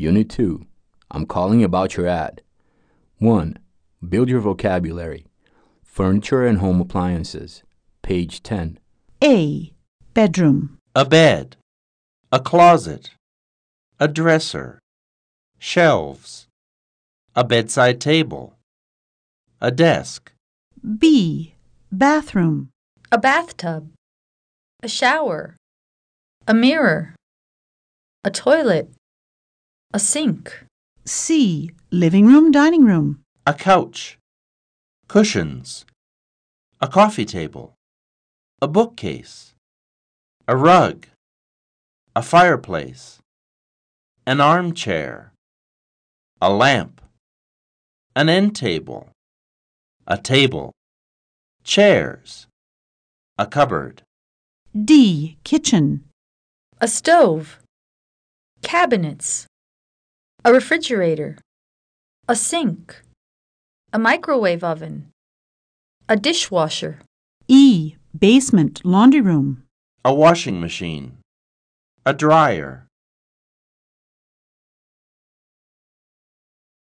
Unit 2. I'm calling about your ad. 1. Build your vocabulary. Furniture and home appliances. Page 10. A. Bedroom. a bed, a closet, a dresser, shelves, a bedside table, a desk, B. Bathroom. a bathtub, a shower, a mirror, a toilet, a sink, C. Living room, dining room. a couch, cushions, a coffee table, a bookcase, a rug, a fireplace, an armchair, a lamp, an end table, a table, chairs, a cupboard, D. Kitchen. a stove, cabinets, a refrigerator, a sink, a microwave oven, a dishwasher, E. Basement, laundry room. a washing machine, a dryer,